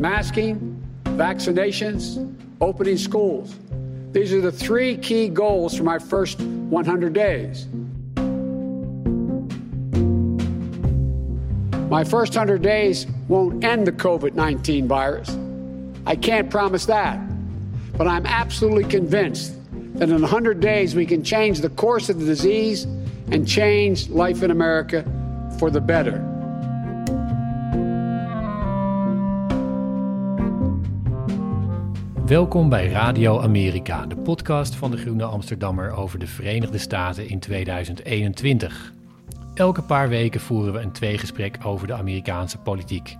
masking, vaccinations, opening schools. These are the three key goals for my first 100 days. My first 100 days won't end the COVID 19 virus. I can't promise that. But I'm absolutely convinced that in 100 days we can change the course of the disease and change life in America for the better. Welkom bij Radio Amerika, de podcast van de Groene Amsterdammer over de Verenigde Staten in 2021. Elke paar weken voeren we een tweegesprek over de Amerikaanse politiek.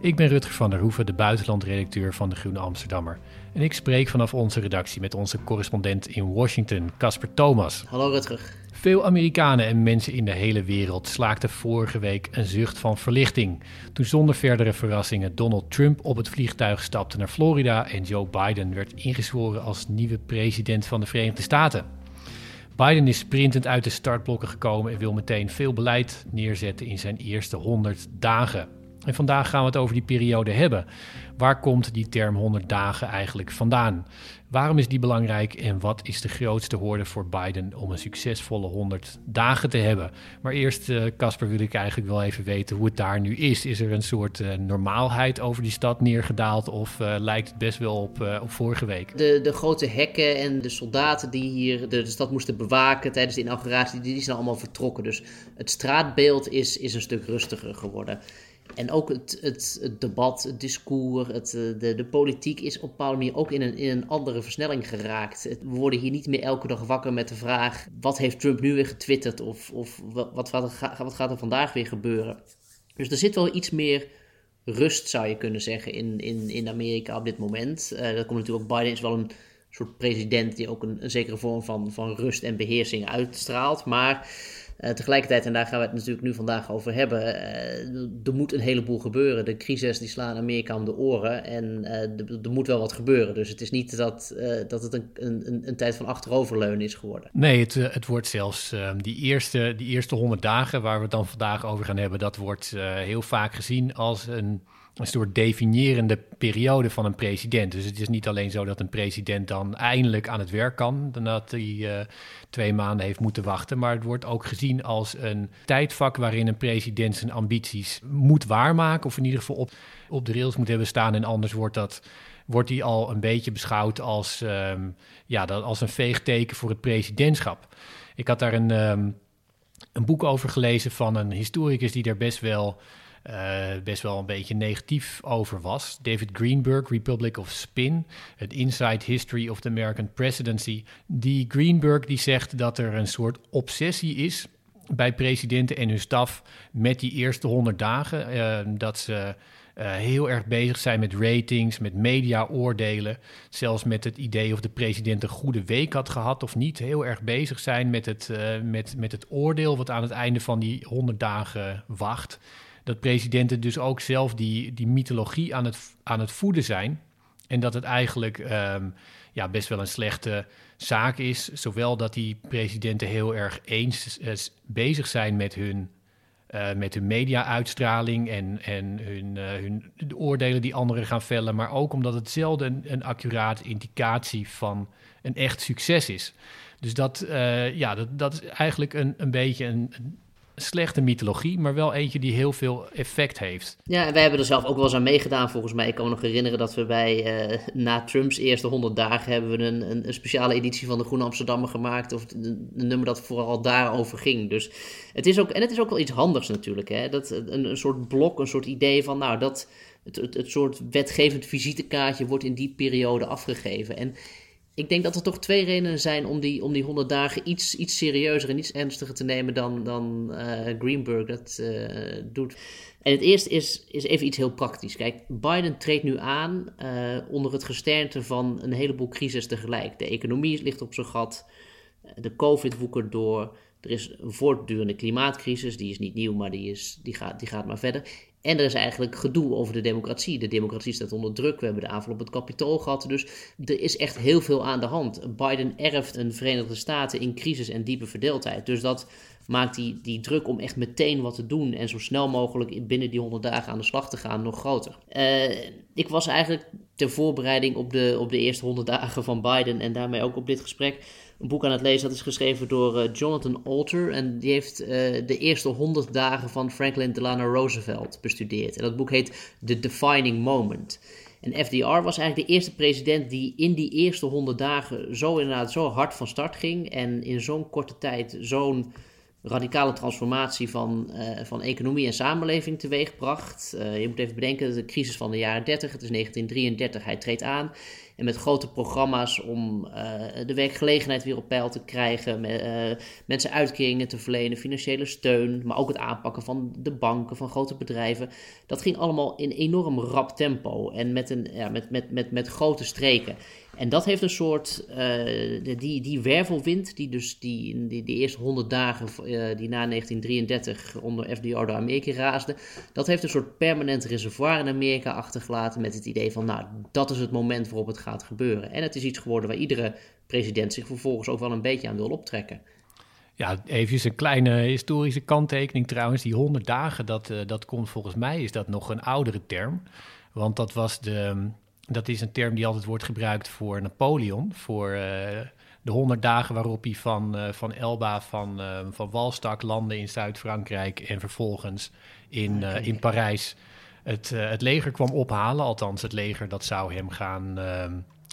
Ik ben Rutger van der Hoeven, de buitenlandredacteur van de Groene Amsterdammer. En ik spreek vanaf onze redactie met onze correspondent in Washington, Casper Thomas. Hallo Rutger. Veel Amerikanen en mensen in de hele wereld slaakten vorige week een zucht van verlichting. Toen zonder verdere verrassingen Donald Trump op het vliegtuig stapte naar Florida en Joe Biden werd ingezworen als nieuwe president van de Verenigde Staten. Biden is sprintend uit de startblokken gekomen en wil meteen veel beleid neerzetten in zijn eerste 100 dagen. En vandaag gaan we het over die periode hebben. Waar komt die term 100 dagen eigenlijk vandaan? Waarom is die belangrijk en wat is de grootste hoorde voor Biden om een succesvolle 100 dagen te hebben? Maar eerst, eh, Casper, wil ik eigenlijk wel even weten hoe het daar nu is. Is er een soort uh, normaalheid over die stad neergedaald of uh, lijkt het best wel op, op vorige week? De, de grote hekken en de soldaten die hier de, stad moesten bewaken tijdens de inauguratie, die zijn allemaal vertrokken. Dus het straatbeeld is, is een stuk rustiger geworden. En ook het, het, debat, het discours, het, eh, de, de politiek is op een bepaalde manier ook in een, in een andere versnelling geraakt. We worden hier niet meer elke dag wakker met de vraag: wat heeft Trump nu weer getwitterd? Of, of wat, wat, wat gaat er vandaag weer gebeuren? Dus er zit wel iets meer rust, zou je kunnen zeggen, in, in, in Amerika op dit moment. Uh, dat komt natuurlijk ook, Biden is wel een soort president die ook een, een zekere vorm van, van rust en beheersing uitstraalt. Maar uh, tegelijkertijd, en daar gaan we het natuurlijk nu vandaag over hebben, uh, er moet een heleboel gebeuren. De crisis die slaan Amerika om de oren en uh, er moet wel wat gebeuren. Dus het is niet dat, dat het een, een, een, tijd van achteroverleunen is geworden. Nee, het, het wordt zelfs ehm, die, eerste, die eerste honderd dagen waar we het dan vandaag over gaan hebben, dat wordt heel vaak gezien als een een soort definiërende periode van een president. Dus het is niet alleen zo dat een president dan eindelijk aan het werk kan, nadat hij uh, twee maanden heeft moeten wachten, maar het wordt ook gezien als een tijdvak waarin een president zijn ambities moet waarmaken, of in ieder geval op, op de rails moet hebben staan. En anders wordt dat wordt hij al een beetje beschouwd als, um, ja, als een veegteken voor het presidentschap. Ik had daar een, um, een boek over gelezen van een historicus die daar best wel uh, best wel een beetje negatief over was. David Greenberg, Republic of Spin, het Inside History of the American Presidency. Die Greenberg die zegt dat er een soort obsessie is bij presidenten en hun staf met die eerste honderd dagen. Uh, dat ze uh, heel erg bezig zijn met ratings, met mediaoordelen. Zelfs met het idee of de president een goede week had gehad of niet. Heel erg bezig zijn met het, met, met het oordeel wat aan het einde van die honderd dagen wacht dat presidenten dus ook zelf die, die mythologie aan het, aan het voeden zijn. En dat het eigenlijk ehm, ja, best wel een slechte zaak is. Zowel dat die presidenten heel erg eens uh, bezig zijn met hun, uh, met hun media-uitstraling en, en hun, uh, hun de oordelen die anderen gaan vellen. Maar ook omdat het zelden een, een accurate indicatie van een echt succes is. Dus dat, ja, dat, dat is eigenlijk een, een beetje een, slechte mythologie, maar wel eentje die heel veel effect heeft. Ja, en wij hebben er zelf ook wel eens aan meegedaan volgens mij. Ik kan me nog herinneren dat we bij, uh, na Trumps eerste 100 dagen, hebben we een, een, een, speciale editie van de Groene Amsterdammer gemaakt. Of een, een, nummer dat vooral daarover ging. Dus het is ook, en het is ook wel iets handigs natuurlijk. Hè? Dat, een, een soort blok, een soort idee van, nou, dat het, het, het soort wetgevend visitekaartje wordt in die periode afgegeven. En ik denk dat er toch twee redenen zijn om die, om die 100 dagen iets, iets serieuzer en iets ernstiger te nemen dan, dan uh, Greenberg dat uh, doet. En het eerste is, is even iets heel praktisch. Kijk, Biden treedt nu aan uh, onder het gesternte van een heleboel crisis tegelijk. De economie ligt op zijn gat, de COVID woekert door. Er is een voortdurende klimaatcrisis, die is niet nieuw, maar die, is, die, gaat, die gaat maar verder. En er is eigenlijk gedoe over de democratie. De democratie staat onder druk. We hebben de aanval op het kapitool gehad. Dus er is echt heel veel aan de hand. Biden erft een Verenigde Staten in crisis en diepe verdeeldheid. Dus dat maakt die, die druk om echt meteen wat te doen en zo snel mogelijk binnen die 100 dagen aan de slag te gaan nog groter. Uh, ik was eigenlijk ter voorbereiding op de, op de eerste 100 dagen van Biden en daarmee ook op dit gesprek een boek aan het lezen. Dat is geschreven door uh, Jonathan Alter. En die heeft uh, de eerste 100 dagen van Franklin Delano Roosevelt bestudeerd. En dat boek heet The Defining Moment. En FDR was eigenlijk de eerste president die in die eerste 100 dagen zo inderdaad zo hard van start ging. En in zo'n korte tijd zo'n radicale transformatie van, uh, van economie en samenleving teweegbracht. Uh, je moet even bedenken, de crisis van de jaren 30, het is 1933, hij treedt aan. En met grote programma's om uh, de werkgelegenheid weer op peil te krijgen, met, mensen uitkeringen te verlenen, financiële steun, maar ook het aanpakken van de banken, van grote bedrijven. Dat ging allemaal in enorm rap tempo en met, een, ja, met, met, met, met grote streken. En dat heeft een soort, uh, die, die wervelwind, die dus die, die, die eerste honderd dagen die na 1933 onder FDR door Amerika raasde, dat heeft een soort permanent reservoir in Amerika achtergelaten met het idee van, nou, dat is het moment waarop het gaat gebeuren. En het is iets geworden waar iedere president zich vervolgens ook wel een beetje aan wil optrekken. Ja, even een kleine historische kanttekening trouwens. Die 100 dagen, dat, uh, dat komt volgens mij, is dat nog een oudere term. Want dat was de, dat is een term die altijd wordt gebruikt voor Napoleon, voor uh, de honderd dagen waarop hij van, uh, van Elba, van, van Walstak landde in Zuid-Frankrijk en vervolgens in, in Parijs het, het leger kwam ophalen. Althans, het leger dat zou hem gaan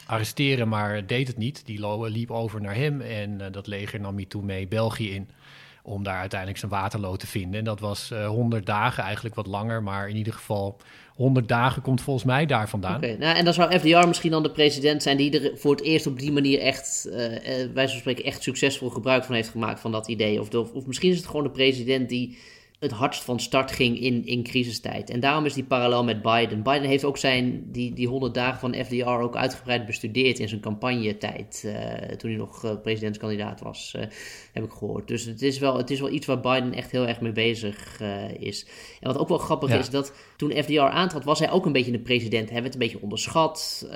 arresteren, maar deed het niet. Die liep over naar hem en dat leger nam hij toen mee België in om daar uiteindelijk zijn waterloo te vinden. En dat was uh, 100 dagen, eigenlijk wat langer, maar in ieder geval 100 dagen komt volgens mij daar vandaan. Nou, en dan zou FDR misschien dan de president zijn die er voor het eerst op die manier echt, uh, wij spreken, echt succesvol gebruik van heeft gemaakt van dat idee. Of, of misschien is het gewoon de president die het hardst van start ging in, in crisistijd. En daarom is die parallel met Biden. Biden heeft ook zijn, die, die 100 dagen van FDR ook uitgebreid bestudeerd in zijn campagnetijd. Uh, toen hij nog uh, presidentskandidaat was, uh, heb ik gehoord. Dus het is, wel, het is wel iets waar Biden echt heel erg mee bezig is. En wat ook wel grappig ja. is, dat toen FDR aantrad, was hij ook een beetje de president. Hij werd een beetje onderschat.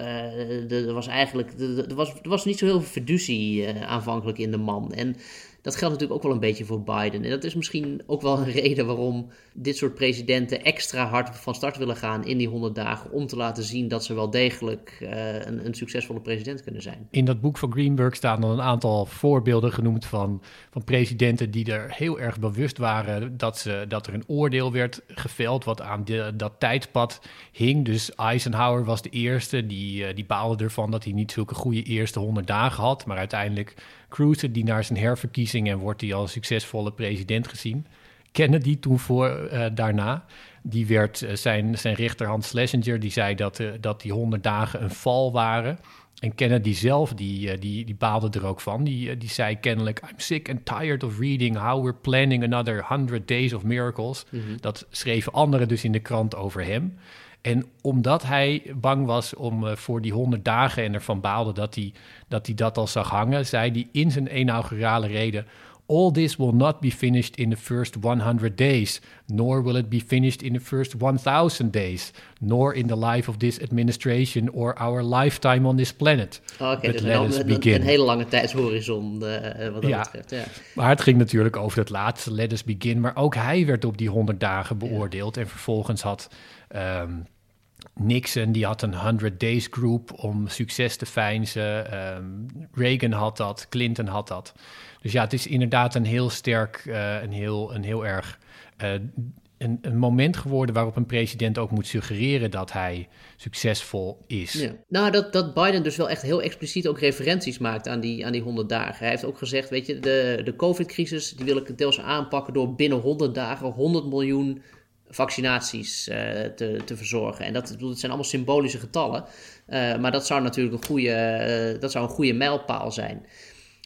er was eigenlijk, er was, er was niet zo heel veel fiducie aanvankelijk in de man. En dat geldt natuurlijk ook wel een beetje voor Biden. En dat is misschien ook wel een reden waarom dit soort presidenten extra hard van start willen gaan in die 100 dagen. Om te laten zien dat ze wel degelijk uh, een, een, succesvolle president kunnen zijn. In dat boek van Greenberg staan dan een aantal voorbeelden genoemd van, van presidenten die er heel erg bewust waren dat, ze, dat er een oordeel werd geveld wat aan dat tijdpad hing. Dus Eisenhower was de eerste, die, uh, die baalde ervan dat hij niet zulke goede eerste 100 dagen had. Maar uiteindelijk cruise die naar zijn herverkiezing en wordt hij als succesvolle president gezien. Kennedy toen voor uh, daarna. Die werd uh, zijn, zijn rechterhand Schlesinger, die zei dat, uh, dat die honderd dagen een val waren. En Kennedy zelf, die, die, die baalde er ook van. Die, die zei kennelijk, I'm sick and tired of reading how we're planning another 100 days of miracles. Mm -hmm. Dat schreven anderen dus in de krant over hem. En omdat hij bang was om uh, voor die honderd dagen en ervan baalde dat hij, dat hij dat al zag hangen, zei hij in zijn inaugurale reden: All this will not be finished in the first 100 days, nor will it be finished in the first 1000 days, nor in the life of this administration or our lifetime on this planet. Oké, okay, dus een, een, een, hele lange tijdshorizon uh, wat dat ja, betreft. Ja. Maar het ging natuurlijk over het laatste, let us begin. Maar ook hij werd op die 100 dagen beoordeeld ja. en vervolgens had... Um, Nixon die had een 100 Days Group om succes te feinzen. Um, Reagan had dat, Clinton had dat. Dus ja, het is inderdaad een heel sterk, uh, een, heel, een heel erg uh, een, een, moment geworden waarop een president ook moet suggereren dat hij succesvol is. Ja. Nou, dat, dat Biden dus wel echt heel expliciet ook referenties maakt aan die, aan die 100 dagen. Hij heeft ook gezegd, weet je, de, de COVID-crisis die wil ik deels aanpakken door binnen 100 dagen 100 miljoen vaccinaties uh, te, te verzorgen. En dat, dat zijn allemaal symbolische getallen. Maar dat zou natuurlijk een goede, dat zou een goede mijlpaal zijn.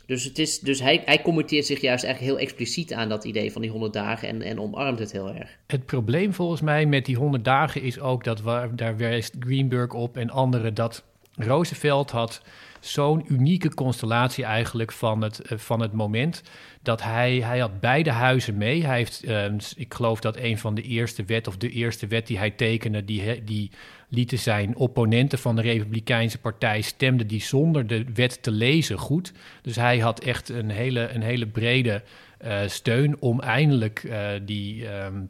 Dus, het is, dus hij, hij commenteert zich juist eigenlijk heel expliciet aan dat idee van die 100 dagen en, en omarmt het heel erg. Het probleem volgens mij met die 100 dagen is ook dat, waar, daar wijst Greenberg op en anderen, dat Roosevelt had zo'n unieke constellatie eigenlijk van het, van het moment dat hij, hij had beide huizen mee. Hij heeft, uh, ik geloof dat een van de eerste wet of de eerste wet die hij tekende, die, die lieten zijn opponenten van de Republikeinse Partij stemden die zonder de wet te lezen goed. Dus hij had echt een hele, een hele brede steun om eindelijk die, ehm,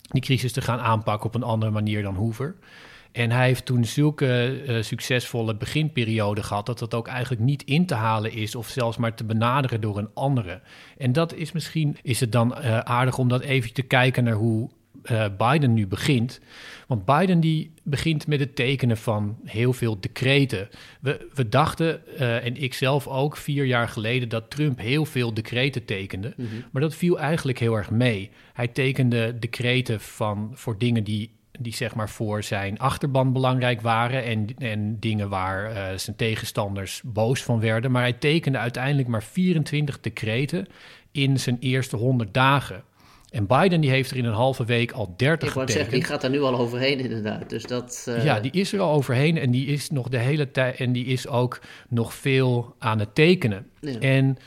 die crisis te gaan aanpakken op een andere manier dan Hoover. En hij heeft toen zulke uh, succesvolle beginperiode gehad dat dat ook eigenlijk niet in te halen is of zelfs maar te benaderen door een andere. En dat is misschien is het dan uh, aardig om dat even te kijken naar hoe uh, Biden nu begint. Want Biden die begint met het tekenen van heel veel decreten. We, we dachten, en ik zelf ook, vier jaar geleden dat Trump heel veel decreten tekende. Mm -hmm. Maar dat viel eigenlijk heel erg mee. Hij tekende decreten van, voor dingen die die zeg maar voor zijn achterban belangrijk waren en, en dingen waar uh, zijn tegenstanders boos van werden. Maar hij tekende uiteindelijk maar 24 decreten in zijn eerste 100 dagen. En Biden die heeft er in een halve week al 30 Ik wou zeggen, die gaat daar nu al overheen inderdaad. Dus dat, uh... Ja, die is er al overheen en die is nog de hele tijd en die is ook nog veel aan het tekenen. Ja. En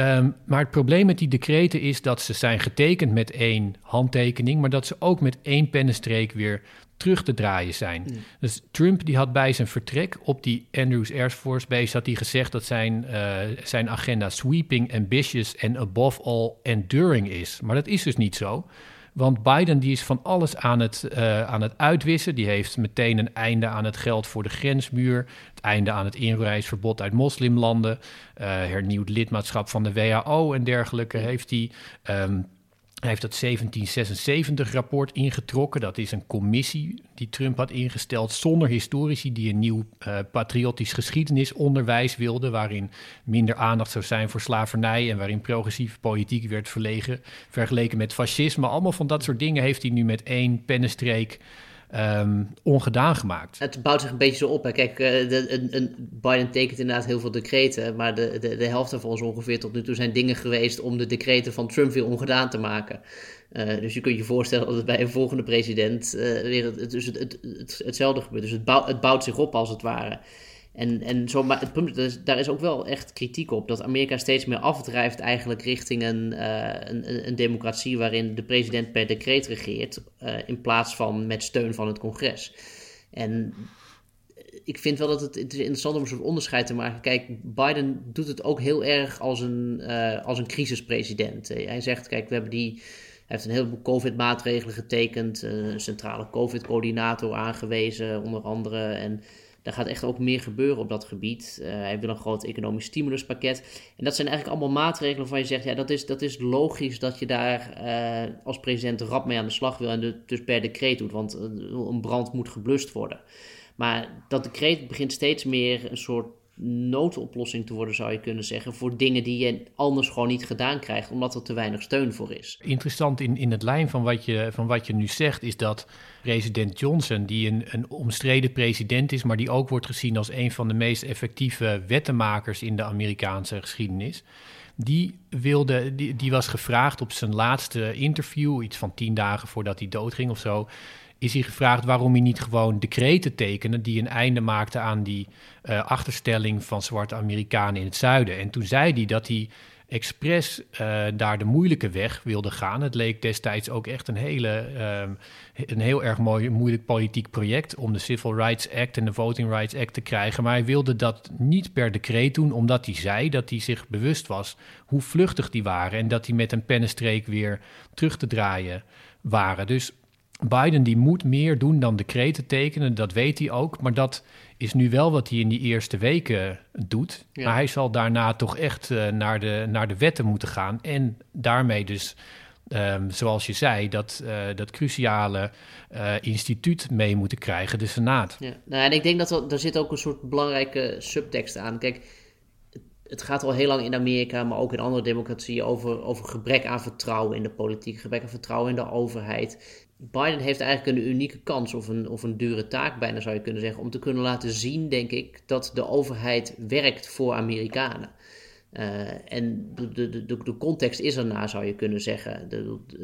Um, maar het probleem met die decreten is dat ze zijn getekend met één handtekening, maar dat ze ook met één pennenstreek weer terug te draaien zijn. Mm. Dus Trump die had bij zijn vertrek op die Andrews Air Force Base had hij gezegd dat zijn, uh, zijn agenda sweeping, ambitious en above all enduring is. Maar dat is dus niet zo. Want Biden die is van alles aan het, uh, aan het uitwissen. Die heeft meteen een einde aan het geld voor de grensmuur. Het einde aan het inreisverbod uit moslimlanden. Uh, hernieuwd lidmaatschap van de WHO en dergelijke heeft hij. Um, hij heeft dat 1776-rapport ingetrokken. Dat is een commissie die Trump had ingesteld zonder historici die een nieuw uh, patriotisch geschiedenisonderwijs wilden, waarin minder aandacht zou zijn voor slavernij en waarin progressieve politiek werd verlegen, vergeleken met fascisme. Allemaal van dat soort dingen heeft hij nu met één pennenstreek um, ongedaan gemaakt. Het bouwt zich een beetje zo op. Kijk, uh, de, een, een Biden tekent inderdaad heel veel decreten, maar de, de, de helft daarvan is ongeveer tot nu toe zijn dingen geweest om de decreten van Trump weer ongedaan te maken. Uh, dus je kunt je voorstellen dat het bij een volgende president uh, weer het, het, het, het, hetzelfde gebeurt. Dus het bouwt zich op als het ware. En, en zo, maar het punt is, daar is ook wel echt kritiek op. Dat Amerika steeds meer afdrijft eigenlijk richting een, uh, een, een, democratie waarin de president per decreet regeert. Uh, in plaats van met steun van het congres. En ik vind wel dat het, het is interessant om een soort onderscheid te maken. Kijk, Biden doet het ook heel erg als een, uh, als een crisispresident. Hij zegt, kijk, we hebben die... Hij heeft een heleboel COVID-maatregelen getekend, een centrale COVID-coördinator aangewezen, onder andere. En daar gaat echt ook meer gebeuren op dat gebied. Uh, hij wil een groot economisch stimuluspakket. En dat zijn eigenlijk allemaal maatregelen waarvan je zegt: ja, dat is, dat is logisch dat je daar uh, als president rap mee aan de slag wil en het dus per decreet doet, want eh, een brand moet geblust worden. Maar dat decreet begint steeds meer een soort noodoplossing te worden, zou je kunnen zeggen, voor dingen die je anders gewoon niet gedaan krijgt, omdat er te weinig steun voor is. Interessant in, in het lijn van wat, je, van wat je nu zegt, is dat president Johnson, die een, een omstreden president is, maar die ook wordt gezien als een van de meest effectieve wettenmakers in de Amerikaanse geschiedenis. Die, wilde, die, die was gevraagd op zijn laatste interview, iets van tien dagen voordat hij doodging of zo is hij gevraagd waarom hij niet gewoon decreten tekende die een einde maakte aan die uh, achterstelling van zwarte Amerikanen in het zuiden. En toen zei hij dat hij expres uh, daar de moeilijke weg wilde gaan. Het leek destijds ook echt een, hele, uh, een heel erg mooi, moeilijk politiek project om de Civil Rights Act en de Voting Rights Act te krijgen. Maar hij wilde dat niet per decreet doen, omdat hij zei dat hij zich bewust was hoe vluchtig die waren en dat hij met een pennenstreek weer terug te draaien waren. Dus Biden die moet meer doen dan decreten tekenen, dat weet hij ook. Maar dat is nu wel wat hij in die eerste weken doet. Maar hij zal daarna toch echt uh, naar, de, naar de wetten moeten gaan. En daarmee dus, um, zoals je zei, dat, uh, dat cruciale uh, instituut mee moeten krijgen, de Senaat. Ja. Nou, en ik denk dat er, er zit ook een soort belangrijke subtekst aan. Kijk, het gaat al heel lang in Amerika, maar ook in andere democratieën over, over gebrek aan vertrouwen in de politiek, gebrek aan vertrouwen in de overheid. Biden heeft eigenlijk een unieke kans, of een, of een dure taak bijna zou je kunnen zeggen, om te kunnen laten zien, denk ik, dat de overheid werkt voor Amerikanen. Uh, en de, de, de, context is erna, zou je kunnen zeggen.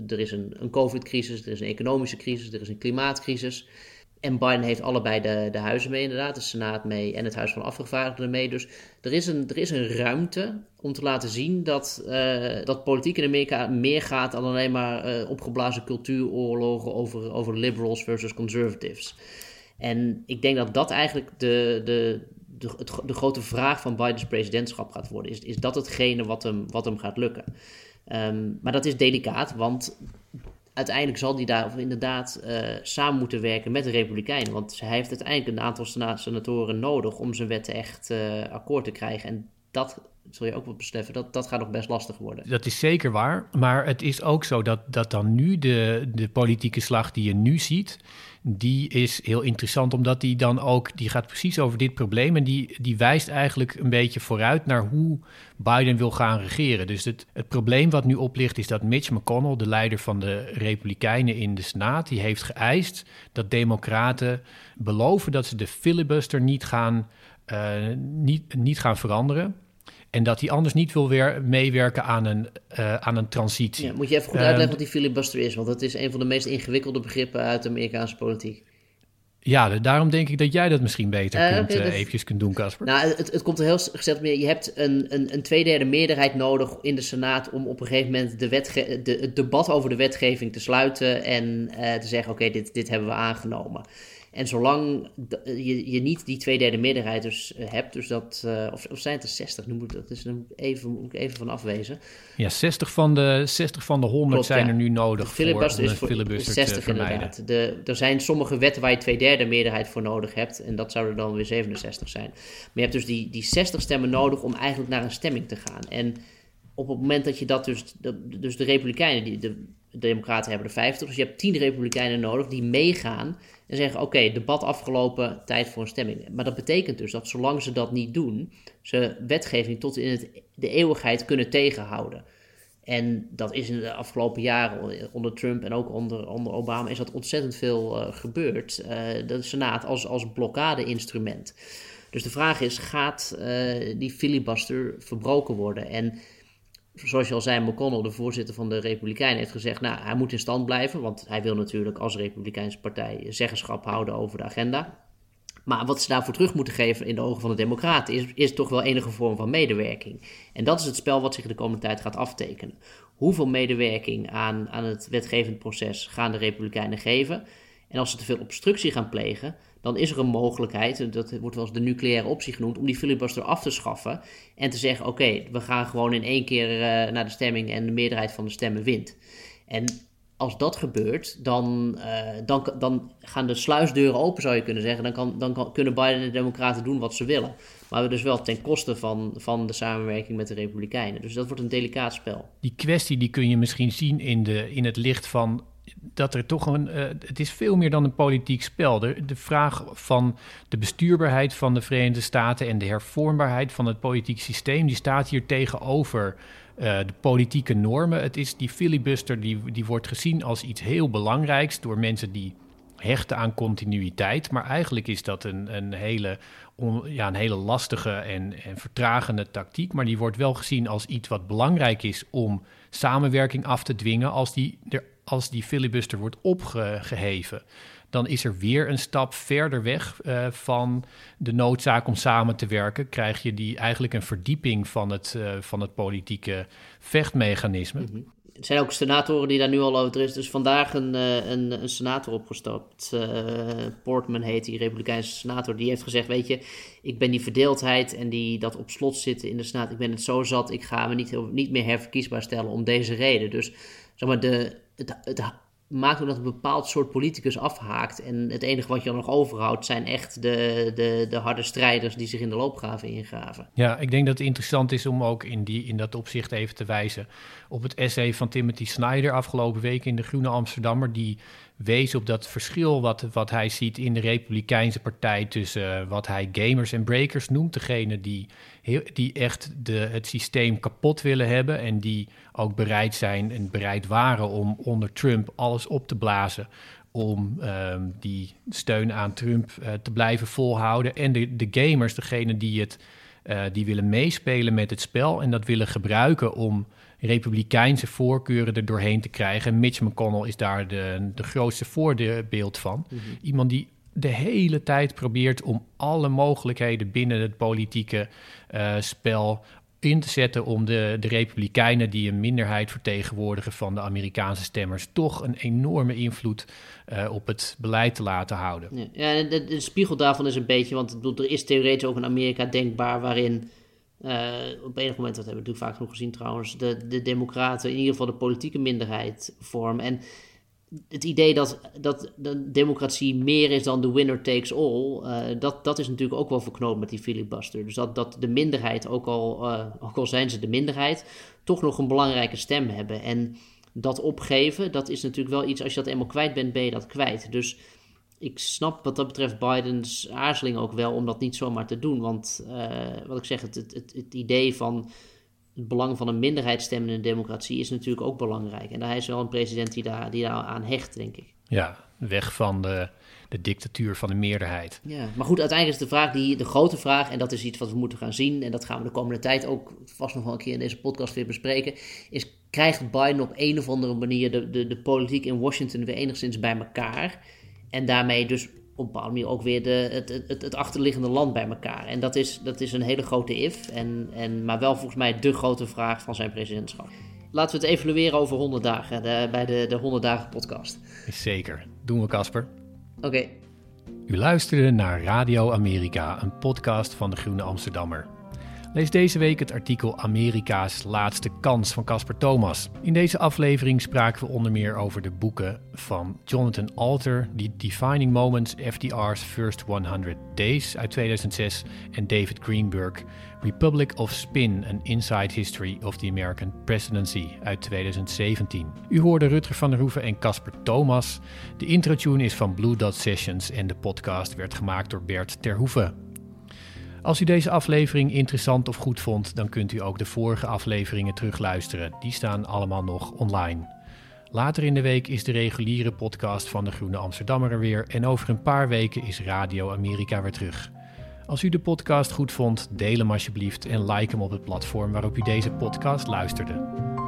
Er is een, een COVID-crisis, er is een economische crisis, er is een klimaatcrisis. En Biden heeft allebei de, de huizen mee, inderdaad, de Senaat mee en het Huis van Afgevaardigden mee. Dus er is een, er is een ruimte om te laten zien dat, uh, dat politiek in Amerika meer gaat dan alleen maar uh, opgeblazen cultuuroorlogen over, over liberals versus conservatives. En ik denk dat dat eigenlijk de, de, de, de grote vraag van Bidens presidentschap gaat worden. Is, is dat hetgene wat hem, wat hem gaat lukken? Ehm, maar dat is delicaat, want uiteindelijk zal hij daar inderdaad uh, samen moeten werken met de Republikeinen. Want hij heeft uiteindelijk een aantal senatoren nodig om zijn wetten echt uh, akkoord te krijgen. En dat zul je ook wel beseffen, dat, dat gaat nog best lastig worden. Dat is zeker waar. Maar het is ook zo dat, dat dan nu de, de politieke slag die je nu ziet, die is heel interessant, omdat die dan ook, die gaat precies over dit probleem en die, die wijst eigenlijk een beetje vooruit naar hoe Biden wil gaan regeren. Dus het, het probleem wat nu oplicht is dat Mitch McConnell, de leider van de Republikeinen in de Senaat, die heeft geëist dat Democraten beloven dat ze de filibuster niet gaan, uh, niet, niet gaan veranderen. En dat hij anders niet wil weer meewerken aan een, uh, aan een transitie. Ja, moet je even goed uitleggen uh, wat die filibuster is? Want dat is een van de meest ingewikkelde begrippen uit de Amerikaanse politiek. Ja, daarom denk ik dat jij dat misschien beter uh, kunt, okay, eventjes kunt doen, Casper. Nou, het, het komt er heel gezegd meer. Je hebt een, een, een tweederde meerderheid nodig in de Senaat om op een gegeven moment de wetge de, het debat over de wetgeving te sluiten en te zeggen: oké, dit, dit hebben we aangenomen. En zolang je, je niet die tweederde meerderheid dus eh, hebt, dus dat, uh, of, of zijn het er 60, nu moet, dat is, nu even, moet ik even van afwezen. Ja, 60 van de, 60 van de 100 Klopt, zijn ja. er nu nodig voor, om is voor filibuster 60 te vermijden. inderdaad. De, er zijn sommige wetten waar je tweederde meerderheid voor nodig hebt en dat zouden dan weer 67 zijn. Maar je hebt dus die, die 60 stemmen nodig om eigenlijk naar een stemming te gaan. En op het moment dat je dat dus, de, dus de Republikeinen, die, de, de Democraten hebben er 50, dus je hebt 10 Republikeinen nodig die meegaan en zeggen: Oké, debat afgelopen, tijd voor een stemming. Maar dat betekent dus dat zolang ze dat niet doen, ze wetgeving tot in de eeuwigheid kunnen tegenhouden. En dat is in de afgelopen jaren onder Trump en ook onder, onder Obama is dat ontzettend veel uh, gebeurd. Uh, de Senaat als, als blokkade-instrument. Dus de vraag is: gaat uh, die filibuster verbroken worden? En zoals je al zei, McConnell, de voorzitter van de Republikeinen, heeft gezegd: Nou, hij moet in stand blijven. Want hij wil natuurlijk als Republikeinse partij zeggenschap houden over de agenda. Maar wat ze daarvoor terug moeten geven in de ogen van de Democraten is, is toch wel enige vorm van medewerking. En dat is het spel wat zich de komende tijd gaat aftekenen. Hoeveel medewerking aan, aan het wetgevend proces gaan de Republikeinen geven? En als ze te veel obstructie gaan plegen, dan is er een mogelijkheid, dat wordt wel eens de nucleaire optie genoemd, om die filibuster af te schaffen en te zeggen: oké, we gaan gewoon in één keer uh, naar de stemming en de meerderheid van de stemmen wint. En als dat gebeurt, dan, uh, dan, dan gaan de sluisdeuren open, zou je kunnen zeggen. Dan, kan, dan kan, kunnen Biden en de Democraten doen wat ze willen. Maar dus wel ten koste van, van de samenwerking met de Republikeinen. Dus dat wordt een delicaat spel. Die kwestie die kun je misschien zien in, de, in het licht van dat er toch een. Uh, het is veel meer dan een politiek spel. De, de vraag van de bestuurbaarheid van de Verenigde Staten en de hervormbaarheid van het politiek systeem, die staat hier tegenover uh, de politieke normen. Het is die filibuster, die, die wordt gezien als iets heel belangrijks door mensen die hechten aan continuïteit. Maar eigenlijk is dat een, een, hele, ja, een hele lastige en, en vertragende tactiek. Maar die wordt wel gezien als iets wat belangrijk is om samenwerking af te dwingen als die er als die filibuster wordt opgeheven, dan is er weer een stap verder weg uh, van de noodzaak om samen te werken. Krijg je die eigenlijk een verdieping van het, uh, van het politieke vechtmechanisme. -hmm. Er zijn ook senatoren die daar nu al over is. Dus vandaag een, uh, een, een, senator opgestapt. Portman heet die Republikeinse senator. Die heeft gezegd: Weet je, ik ben die verdeeldheid en die, dat op slot zitten in de Senaat. Ik ben het zo zat. Ik ga me niet, niet meer herverkiesbaar stellen om deze reden. Dus zeg maar, de, het, maakt ook dat een bepaald soort politicus afhaakt. En het enige wat je dan nog overhoudt zijn echt de, de, de harde strijders die zich in de loopgraven ingraven. Ja, ik denk dat het interessant is om ook in, die, in dat opzicht even te wijzen op het essay van Timothy Snyder afgelopen week in de Groene Amsterdammer. Die wees op dat verschil wat, wat hij ziet in de Republikeinse partij tussen uh, wat hij gamers en breakers noemt. Degene die, heel, die echt de, het systeem kapot willen hebben en die ook bereid zijn en bereid waren om onder Trump alles op te blazen om um, die steun aan Trump uh, te blijven volhouden. En de, de gamers, degene die, het, uh, die willen meespelen met het spel en dat willen gebruiken om republikeinse voorkeuren er doorheen te krijgen. Mitch McConnell is daar de, de grootste voorbeeld van. Mm -hmm. Iemand die de hele tijd probeert om alle mogelijkheden binnen het politieke uh, spel in te zetten om de, de Republikeinen, die een minderheid vertegenwoordigen van de Amerikaanse stemmers, toch een enorme invloed uh, op het beleid te laten houden. Ja, de, de, spiegel daarvan is een beetje, want er is theoretisch ook een Amerika denkbaar waarin op enig moment, dat hebben we natuurlijk vaak genoeg gezien trouwens, de, de democraten in ieder geval de politieke minderheid vormen. En het idee dat, dat de democratie meer is dan de winner takes all, uh, dat, dat is natuurlijk ook wel verknoopt met die filibuster. Dus dat, dat de minderheid, ook al, uh, ook al zijn ze de minderheid, toch nog een belangrijke stem hebben. En dat opgeven, dat is natuurlijk wel iets, als je dat eenmaal kwijt bent, ben je dat kwijt. Dus ik snap wat dat betreft Bidens aarzeling ook wel om dat niet zomaar te doen. Want uh, wat ik zeg, het, het, het, het idee van het belang van een minderheidsstem in een democratie is natuurlijk ook belangrijk. En hij is wel een president die daar, die daar aan hecht, denk ik. Ja, weg van de, de dictatuur van de meerderheid. Ja, maar goed, uiteindelijk is de vraag die de grote vraag, en dat is iets wat we moeten gaan zien, en dat gaan we de komende tijd ook vast nog wel een keer in deze podcast weer bespreken, is krijgt Biden op een of andere manier de, de, de politiek in Washington weer enigszins bij elkaar? En daarmee dus op een bepaalde manier ook weer de, het, het, het achterliggende land bij elkaar. En dat is, dat is een hele grote if, en, en, maar wel volgens mij de grote vraag van zijn presidentschap. Laten we het evalueren over 100 dagen, de, bij de, de 100 dagen podcast. Zeker. Doen we, Casper. Oké. U luisterde naar Radio Amerika, een podcast van de Groene Amsterdammer. Lees deze week het artikel Amerika's laatste kans van Casper Thomas. In deze aflevering spraken we onder meer over de boeken van Jonathan Alter, The Defining Moments, FDR's First 100 Days uit 2006 en David Greenberg, Republic of Spin, An Inside History of the American Presidency uit 2017. U hoorde Rutger van der Hoeven en Casper Thomas. De intro-tune is van Blue Dot Sessions en de podcast werd gemaakt door Bert Terhoeven. Als u deze aflevering interessant of goed vond, dan kunt u ook de vorige afleveringen terugluisteren. Die staan allemaal nog online. Later in de week is de reguliere podcast van de Groene Amsterdammer er weer en over een paar weken is Radio Amerika weer terug. Als u de podcast goed vond, deel hem alsjeblieft en like hem op het platform waarop u deze podcast luisterde.